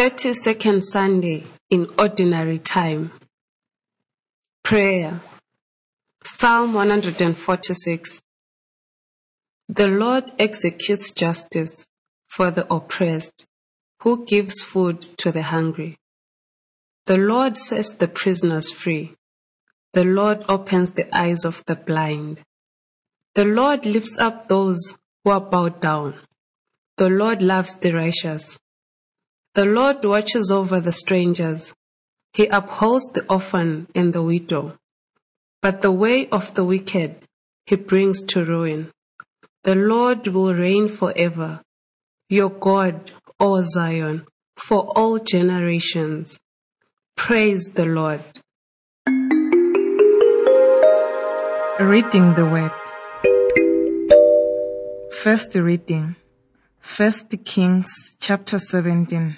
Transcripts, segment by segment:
32nd Sunday in Ordinary Time. Prayer. Psalm 146. The Lord executes justice for the oppressed, who gives food to the hungry. The Lord sets the prisoners free. The Lord opens the eyes of the blind. The Lord lifts up those who are bowed down. The Lord loves the righteous. The Lord watches over the strangers. He upholds the orphan and the widow. But the way of the wicked he brings to ruin. The Lord will reign forever. Your God, O Zion, for all generations. Praise the Lord. Reading the Word. First reading. First Kings chapter 17.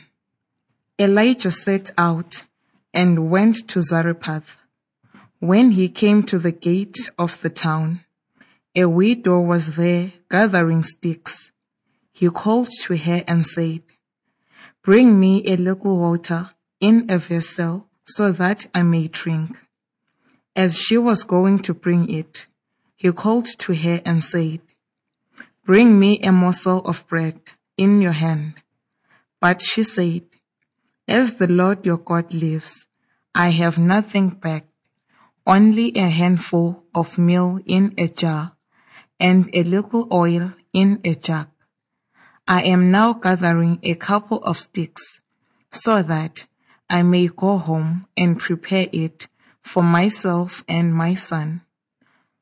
Elijah set out and went to Zarephath. When he came to the gate of the town, a widow was there gathering sticks. He called to her and said, Bring me a little water in a vessel so that I may drink. As she was going to bring it, he called to her and said, Bring me a morsel of bread in your hand. But she said, As the Lord your God lives, I have nothing back, only a handful of meal in a jar and a little oil in a jug. I am now gathering a couple of sticks so that I may go home and prepare it for myself and my son,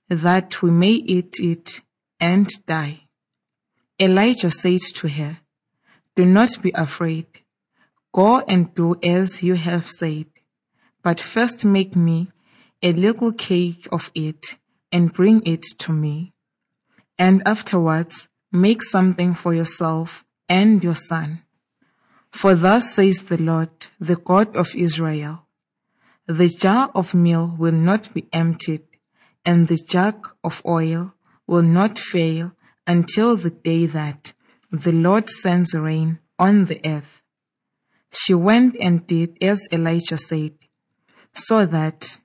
that we may eat it and die. Elijah said to her, Do not be afraid. Go and do as you have said, but first make me a little cake of it and bring it to me. And afterwards make something for yourself and your son. For thus says the Lord, the God of Israel, the jar of meal will not be emptied, and the jug of oil will not fail until the day that the Lord sends rain on the earth. She went and did as Elijah said, so that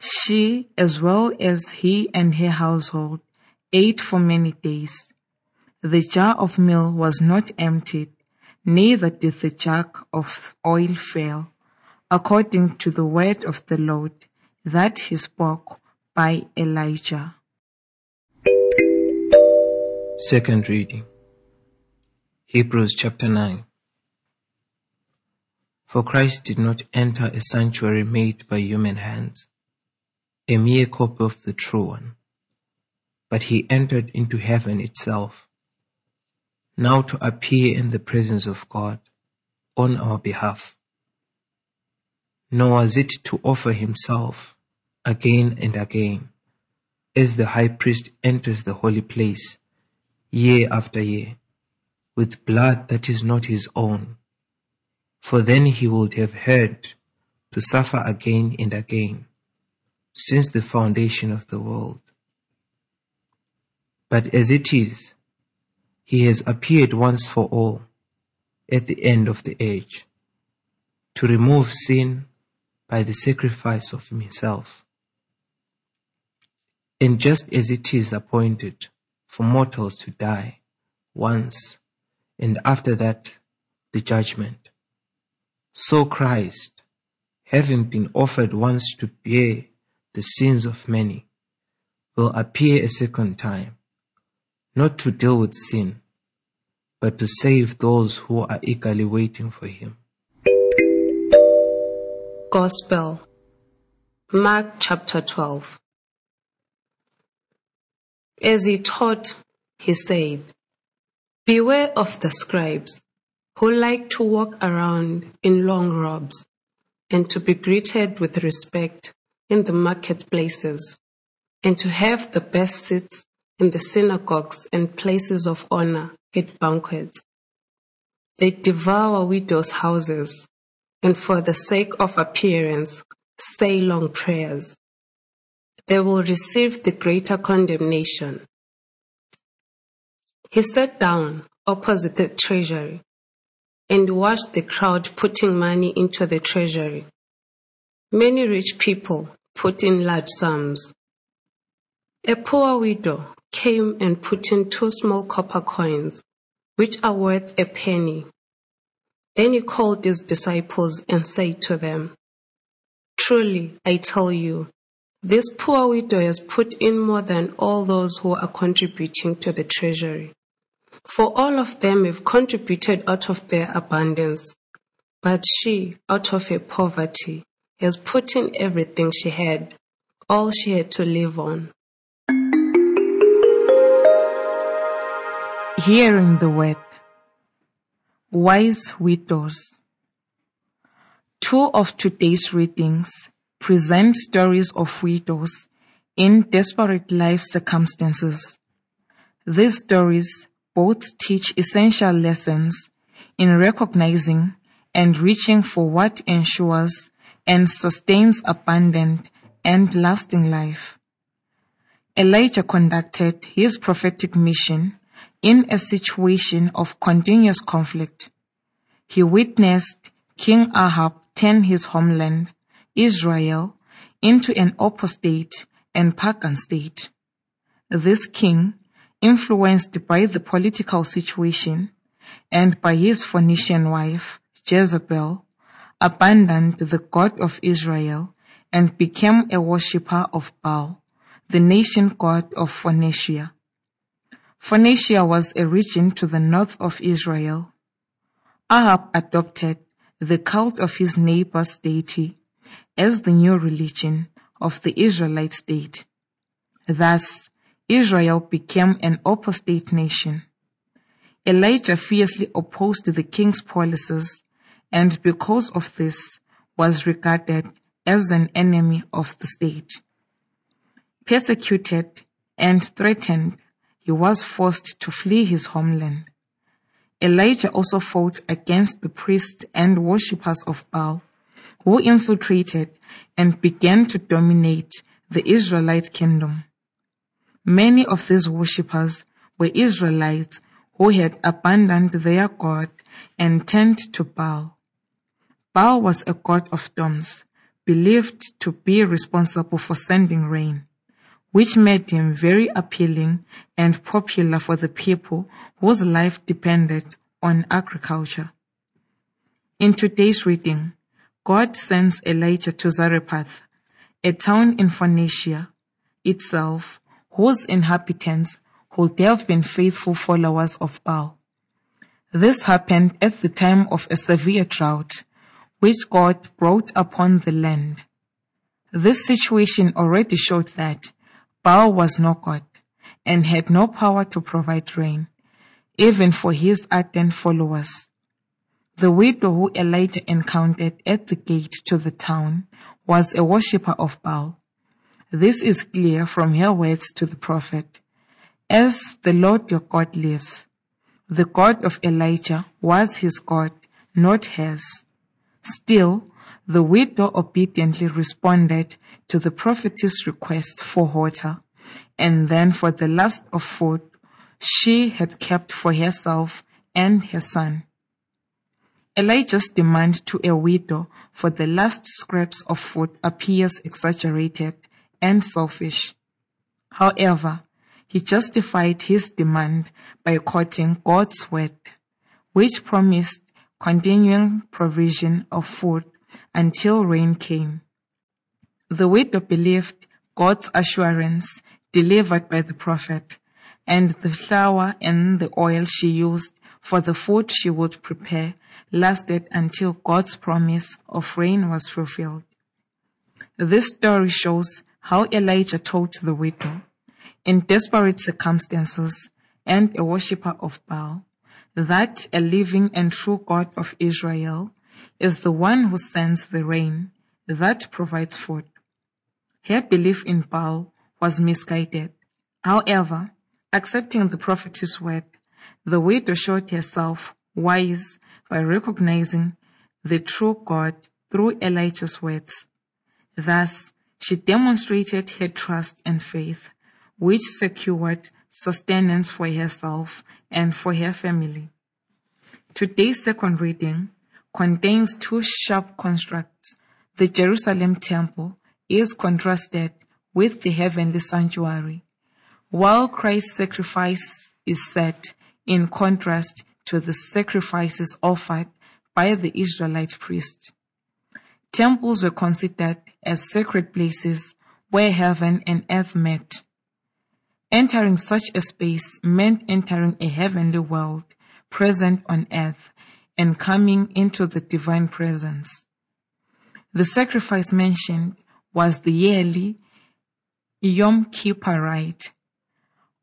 she, as well as he and her household, ate for many days. The jar of meal was not emptied, neither did the jug of oil fail, according to the word of the Lord that he spoke by Elijah. Second reading. Hebrews chapter 9. For Christ did not enter a sanctuary made by human hands, a mere copy of the true one, but he entered into heaven itself, now to appear in the presence of God on our behalf. Nor was it to offer himself again and again, as the high priest enters the holy place year after year, with blood that is not his own. For then he would have had to suffer again and again, since the foundation of the world. But as it is, he has appeared once for all at the end of the age to remove sin by the sacrifice of himself. And just as it is appointed for mortals to die once, and after that the judgment. So Christ, having been offered once to bear the sins of many, will appear a second time, not to deal with sin, but to save those who are eagerly waiting for him. Gospel. Mark chapter 12. As he taught, he said, Beware of the scribes who like to walk around in long robes and to be greeted with respect in the marketplaces and to have the best seats in the synagogues and places of honor at banquets. They devour widows' houses and for the sake of appearance say long prayers they will receive the greater condemnation. He sat down opposite the treasury and watched the crowd putting money into the treasury. Many rich people put in large sums. A poor widow came and put in two small copper coins, which are worth a penny. Then he called his disciples and said to them, Truly, I tell you, this poor widow has put in more than all those who are contributing to the treasury. For all of them have contributed out of their abundance, but she, out of her poverty, has put in everything she had, all she had to live on. Hearing the word. Wise widows. Two of today's readings present stories of widows in desperate life circumstances. These stories both teach essential lessons in recognizing and reaching for what ensures and sustains abundant and lasting life. Elijah conducted his prophetic mission in a situation of continuous conflict. He witnessed King Ahab turn his homeland, Israel, into an apostate and pagan state. This king, influenced by the political situation and by his Phoenician wife, Jezebel, abandoned the God of Israel and became a worshipper of Baal, the nation god of Phoenicia. Phoenicia was a region to the north of Israel. Ahab adopted the cult of his neighbor's deity as the new religion of the Israelite state. Thus, Israel became an apostate nation. Elijah fiercely opposed the king's policies and because of this was regarded as an enemy of the state. Persecuted and threatened he was forced to flee his homeland. Elijah also fought against the priests and worshippers of Baal, who infiltrated and began to dominate the Israelite kingdom. Many of these worshippers were Israelites who had abandoned their God and turned to Baal. Baal was a god of storms, believed to be responsible for sending rain which made him very appealing and popular for the people whose life depended on agriculture. In today's reading, God sends Elijah to Zarephath, a town in Phoenicia itself, whose inhabitants would have been faithful followers of Baal. This happened at the time of a severe drought, which God brought upon the land. This situation already showed that Baal was no god and had no power to provide rain, even for his ardent followers. The widow who Elijah encountered at the gate to the town was a worshipper of Baal. This is clear from her words to the prophet. As the Lord your God lives, the God of Elijah was his God, not hers. Still, the widow obediently responded to the prophetess request for water, and then for the last of food she had kept for herself and her son. Elijah's demand to a widow for the last scraps of food appears exaggerated and selfish. However, he justified his demand by quoting God's word, which promised continuing provision of food until rain came. The widow believed God's assurance delivered by the prophet, and the flour and the oil she used for the food she would prepare lasted until God's promise of rain was fulfilled. This story shows how Elijah told the widow, in desperate circumstances and a worshipper of Baal, that a living and true God of Israel is the one who sends the rain that provides food. Her belief in Baal was misguided. However, accepting the prophet's word, the widow showed herself wise by recognizing the true God through Elijah's words. Thus, she demonstrated her trust and faith, which secured sustenance for herself and for her family. Today's second reading contains two sharp constructs. The Jerusalem temple is contrasted with the heavenly sanctuary, while Christ's sacrifice is set in contrast to the sacrifices offered by the Israelite priests. Temples were considered as sacred places where heaven and earth met. Entering such a space meant entering a heavenly world present on earth and coming into the divine presence. The sacrifice mentioned was the yearly Yom Kippur rite.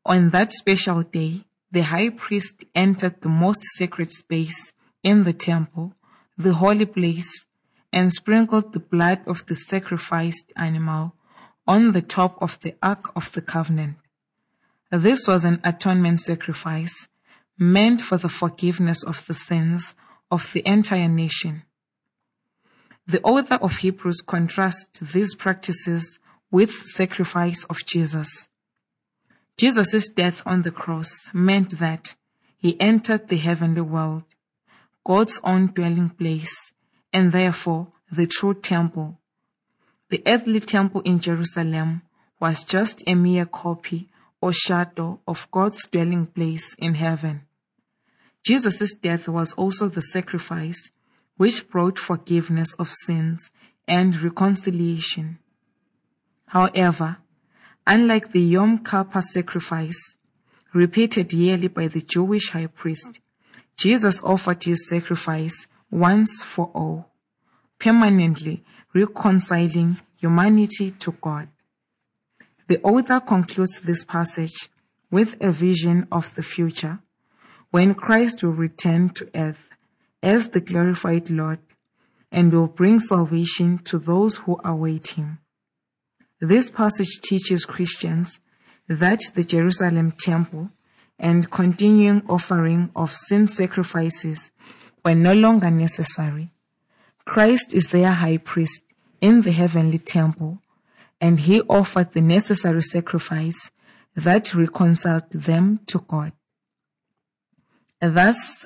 On that special day, the high priest entered the most sacred space in the temple, the holy place, and sprinkled the blood of the sacrificed animal on the top of the Ark of the Covenant. This was an atonement sacrifice meant for the forgiveness of the sins of the entire nation. The author of Hebrews contrasts these practices with sacrifice of Jesus. Jesus' death on the cross meant that he entered the heavenly world, God's own dwelling place, and therefore the true temple. The earthly temple in Jerusalem was just a mere copy or shadow of God's dwelling place in heaven. Jesus' death was also the sacrifice which brought forgiveness of sins and reconciliation. However, Unlike the Yom Kippur sacrifice, repeated yearly by the Jewish high priest, Jesus offered his sacrifice once for all, permanently reconciling humanity to God. The author concludes this passage with a vision of the future when Christ will return to earth as the glorified Lord and will bring salvation to those who await him. This passage teaches Christians that the Jerusalem temple and continuing offering of sin sacrifices were no longer necessary. Christ is their high priest in the heavenly temple, and he offered the necessary sacrifice that reconciled them to God. Thus,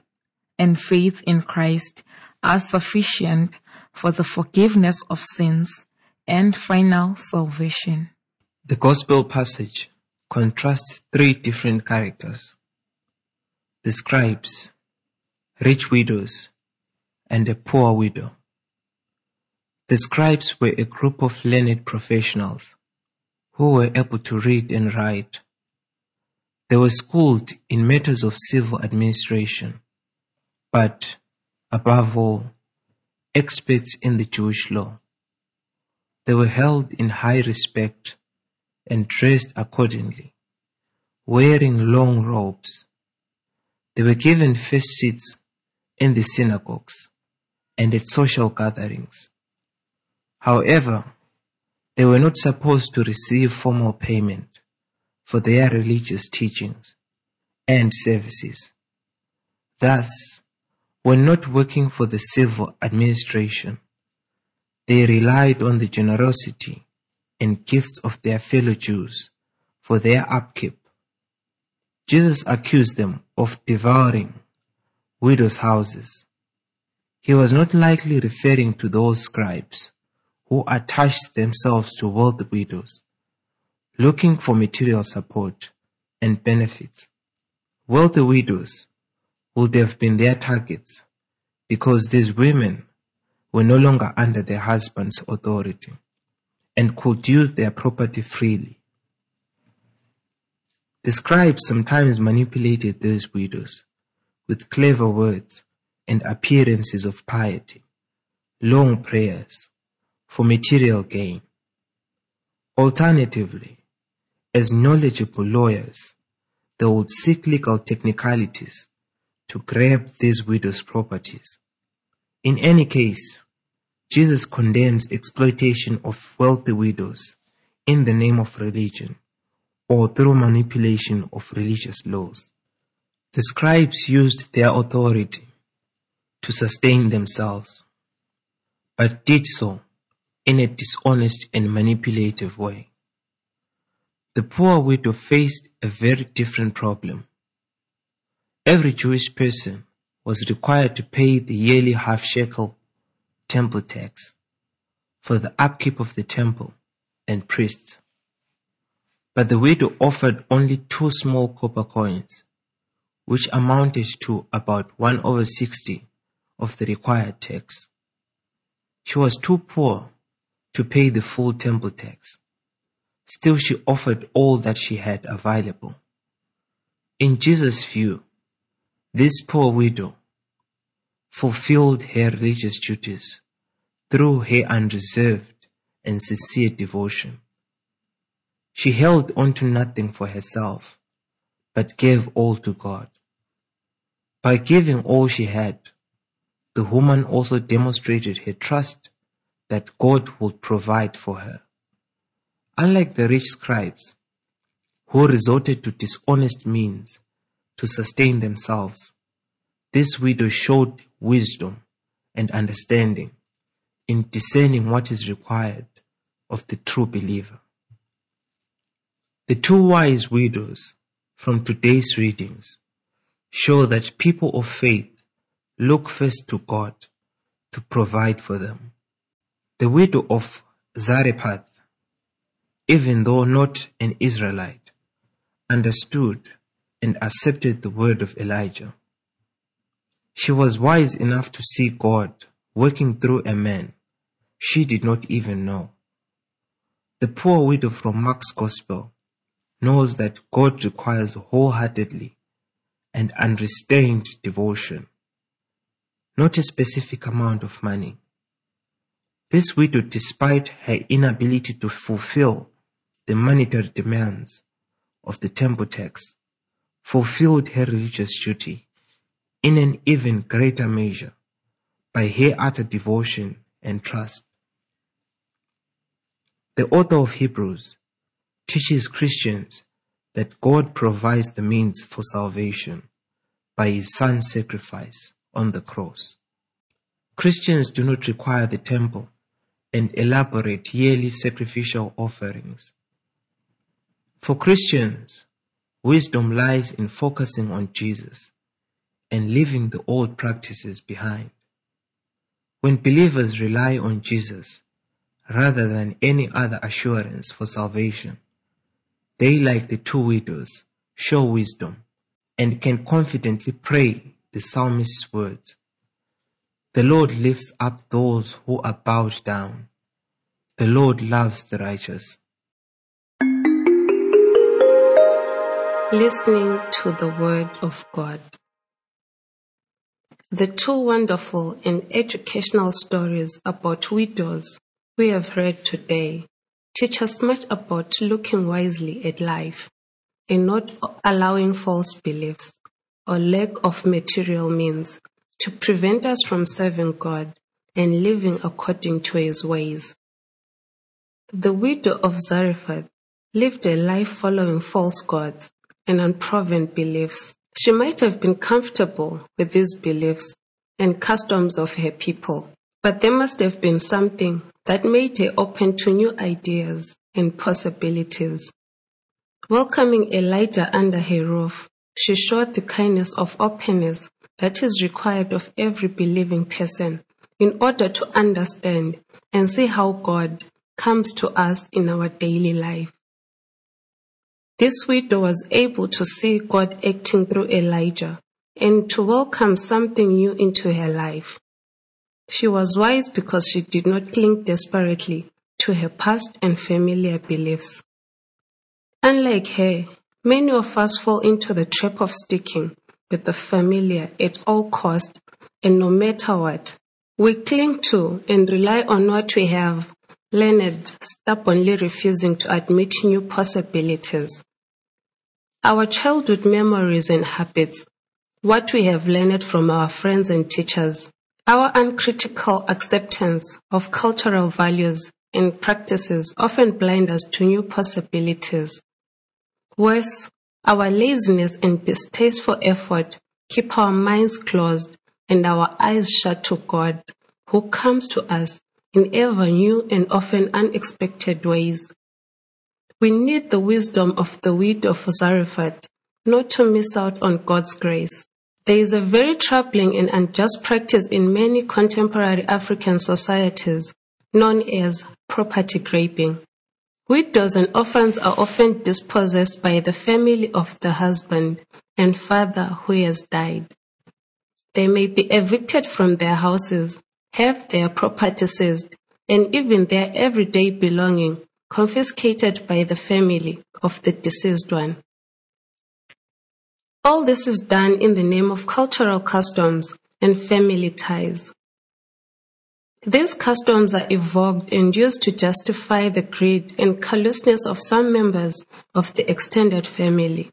and faith in Christ are sufficient for the forgiveness of sins and final salvation. The Gospel passage contrasts three different characters the scribes, rich widows, and a poor widow. The scribes were a group of learned professionals who were able to read and write. They were schooled in matters of civil administration, but above all, experts in the Jewish law. They were held in high respect and dressed accordingly, wearing long robes. They were given first seats in the synagogues and at social gatherings. However, they were not supposed to receive formal payment for their religious teachings and services. Thus, when not working for the civil administration, they relied on the generosity and gifts of their fellow Jews for their upkeep. Jesus accused them of devouring widows' houses. He was not likely referring to those scribes who attached themselves to wealthy widows, looking for material support and benefits. Wealthy widows would have been their targets because these women were no longer under their husband's authority and could use their property freely. The scribes sometimes manipulated these widows with clever words and appearances of piety, long prayers for material gain. Alternatively, as knowledgeable lawyers, they would seek legal technicalities to grab these widows' properties. In any case, Jesus condemns exploitation of wealthy widows in the name of religion or through manipulation of religious laws. The scribes used their authority to sustain themselves, but did so in a dishonest and manipulative way. The poor widow faced a very different problem. Every Jewish person was required to pay the yearly half shekel temple tax for the upkeep of the temple and priests. But the widow offered only two small copper coins, which amounted to about one over sixty of the required tax. She was too poor to pay the full temple tax. Still, she offered all that she had available. In Jesus' view, this poor widow fulfilled her religious duties through her unreserved and sincere devotion. She held on to nothing for herself, but gave all to God. By giving all she had, the woman also demonstrated her trust that God would provide for her. Unlike the rich scribes, who resorted to dishonest means to sustain themselves, this widow showed wisdom and understanding in discerning what is required of the true believer. The two wise widows from today's readings show that people of faith look first to God to provide for them. The widow of Zarephath, even though not an Israelite, understood and accepted the word of Elijah. She was wise enough to see God working through a man she did not even know. The poor widow from Mark's Gospel knows that God requires wholeheartedly and unrestrained devotion, not a specific amount of money. This widow, despite her inability to fulfill the monetary demands of the temple tax, fulfilled her religious duty in an even greater measure by her utter devotion and trust. The author of Hebrews teaches Christians that God provides the means for salvation by his son's sacrifice on the cross. Christians do not require the temple and elaborate yearly sacrificial offerings. For Christians, wisdom lies in focusing on Jesus and leaving the old practices behind. When believers rely on Jesus rather than any other assurance for salvation, they, like the two widows, show wisdom and can confidently pray the psalmist's words. The Lord lifts up those who are bowed down. The Lord loves the righteous. Listening to the Word of God. The two wonderful and educational stories about widows we have read today teach us much about looking wisely at life and not allowing false beliefs or lack of material means to prevent us from serving God and living according to his ways. The widow of Zarephath lived a life following false gods and unproven beliefs. She might have been comfortable with these beliefs and customs of her people, but there must have been something that made her open to new ideas and possibilities. Welcoming Elijah under her roof, she showed the kindness of openness that is required of every believing person in order to understand and see how God comes to us in our daily life. This widow was able to see God acting through Elijah and to welcome something new into her life. She was wise because she did not cling desperately to her past and familiar beliefs. Unlike her, many of us fall into the trap of sticking with the familiar at all cost and no matter what. We cling to and rely on what we have learned, stubbornly refusing to admit new possibilities. Our childhood memories and habits, what we have learned from our friends and teachers, our uncritical acceptance of cultural values and practices often blind us to new possibilities. Worse, our laziness and distaste for effort keep our minds closed and our eyes shut to God, who comes to us in ever new and often unexpected ways. We need the wisdom of the widow of Zarephath not to miss out on God's grace There is a very troubling and unjust practice in many contemporary African societies known as property grabbing. Widows and orphans are often dispossessed by the family of the husband and father who has died. They may be evicted from their houses, have their property seized, and even their everyday belonging confiscated by the family of the deceased one. All this is done in the name of cultural customs and family ties. These customs are evoked and used to justify the greed and callousness of some members of the extended family.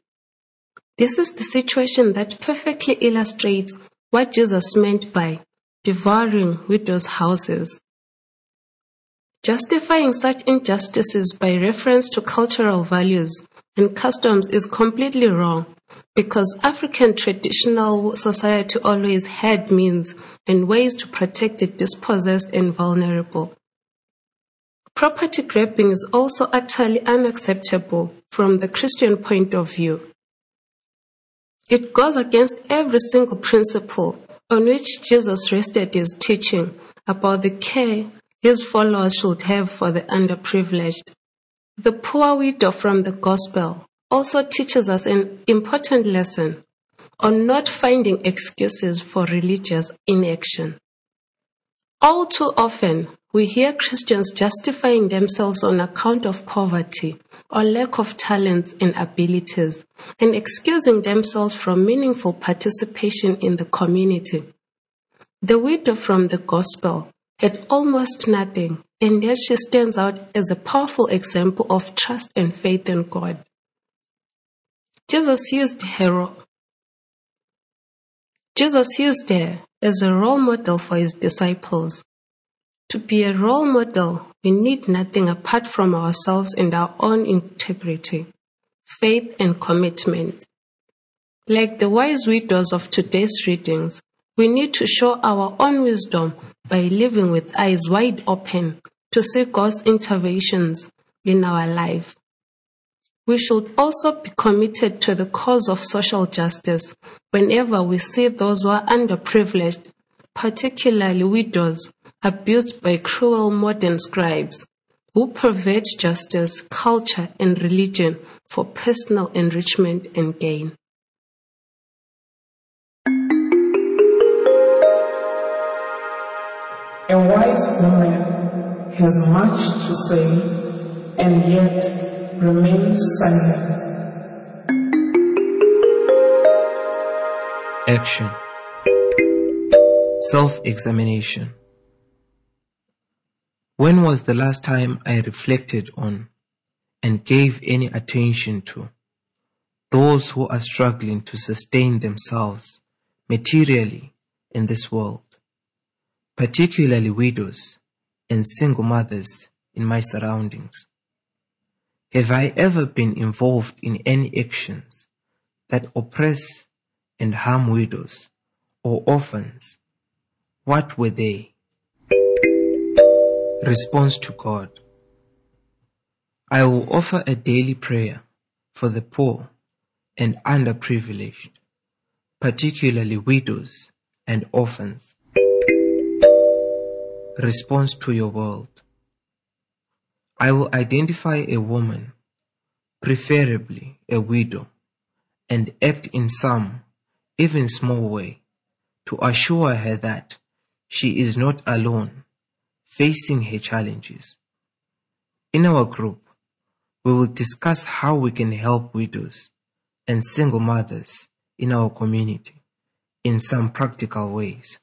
This is the situation that perfectly illustrates what Jesus meant by devouring widows' houses. Justifying such injustices by reference to cultural values and customs is completely wrong because African traditional society always had means and ways to protect the dispossessed and vulnerable. Property grabbing is also utterly unacceptable from the Christian point of view. It goes against every single principle on which Jesus rested his teaching about the care his followers should have for the underprivileged. The poor widow from the gospel also teaches us an important lesson on not finding excuses for religious inaction. All too often, we hear Christians justifying themselves on account of poverty or lack of talents and abilities and excusing themselves from meaningful participation in the community. The widow from the gospel had almost nothing, and yet she stands out as a powerful example of trust and faith in God. Jesus used her Jesus used her as a role model for his disciples. To be a role model, we need nothing apart from ourselves and our own integrity, faith, and commitment. Like the wise widows of today's readings, we need to show our own wisdom by living with eyes wide open to see God's interventions in our life. We should also be committed to the cause of social justice whenever we see those who are underprivileged, particularly widows, abused by cruel modern scribes who pervert justice, culture, and religion for personal enrichment and gain. A wise woman has much to say and yet remains silent. Action Self examination. When was the last time I reflected on and gave any attention to those who are struggling to sustain themselves materially in this world, particularly widows and single mothers in my surroundings? Have I ever been involved in any actions that oppress and harm widows or orphans? What were they? Response to God. I will offer a daily prayer for the poor and underprivileged, particularly widows and orphans. Response to your world. I will identify a woman, preferably a widow, and act in some, even small way, to assure her that she is not alone facing her challenges. In our group, we will discuss how we can help widows and single mothers in our community in some practical ways.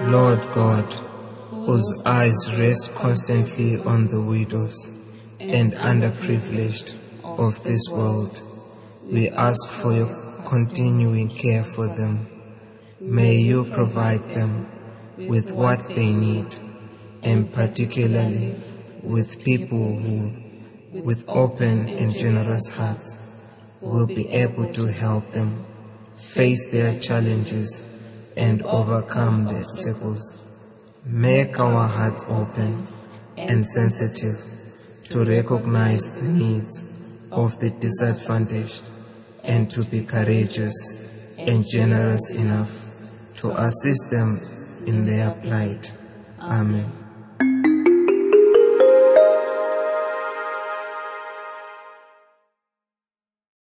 Lord God, whose eyes rest constantly on the widows and underprivileged of this world. We ask for your continuing care for them. May you provide them with what they need, and particularly with people who, with open and generous hearts, will be able to help them face their challenges and overcome the obstacles Make our hearts open and sensitive to recognize the needs of the disadvantaged and to be courageous and generous enough to assist them in their plight. Amen.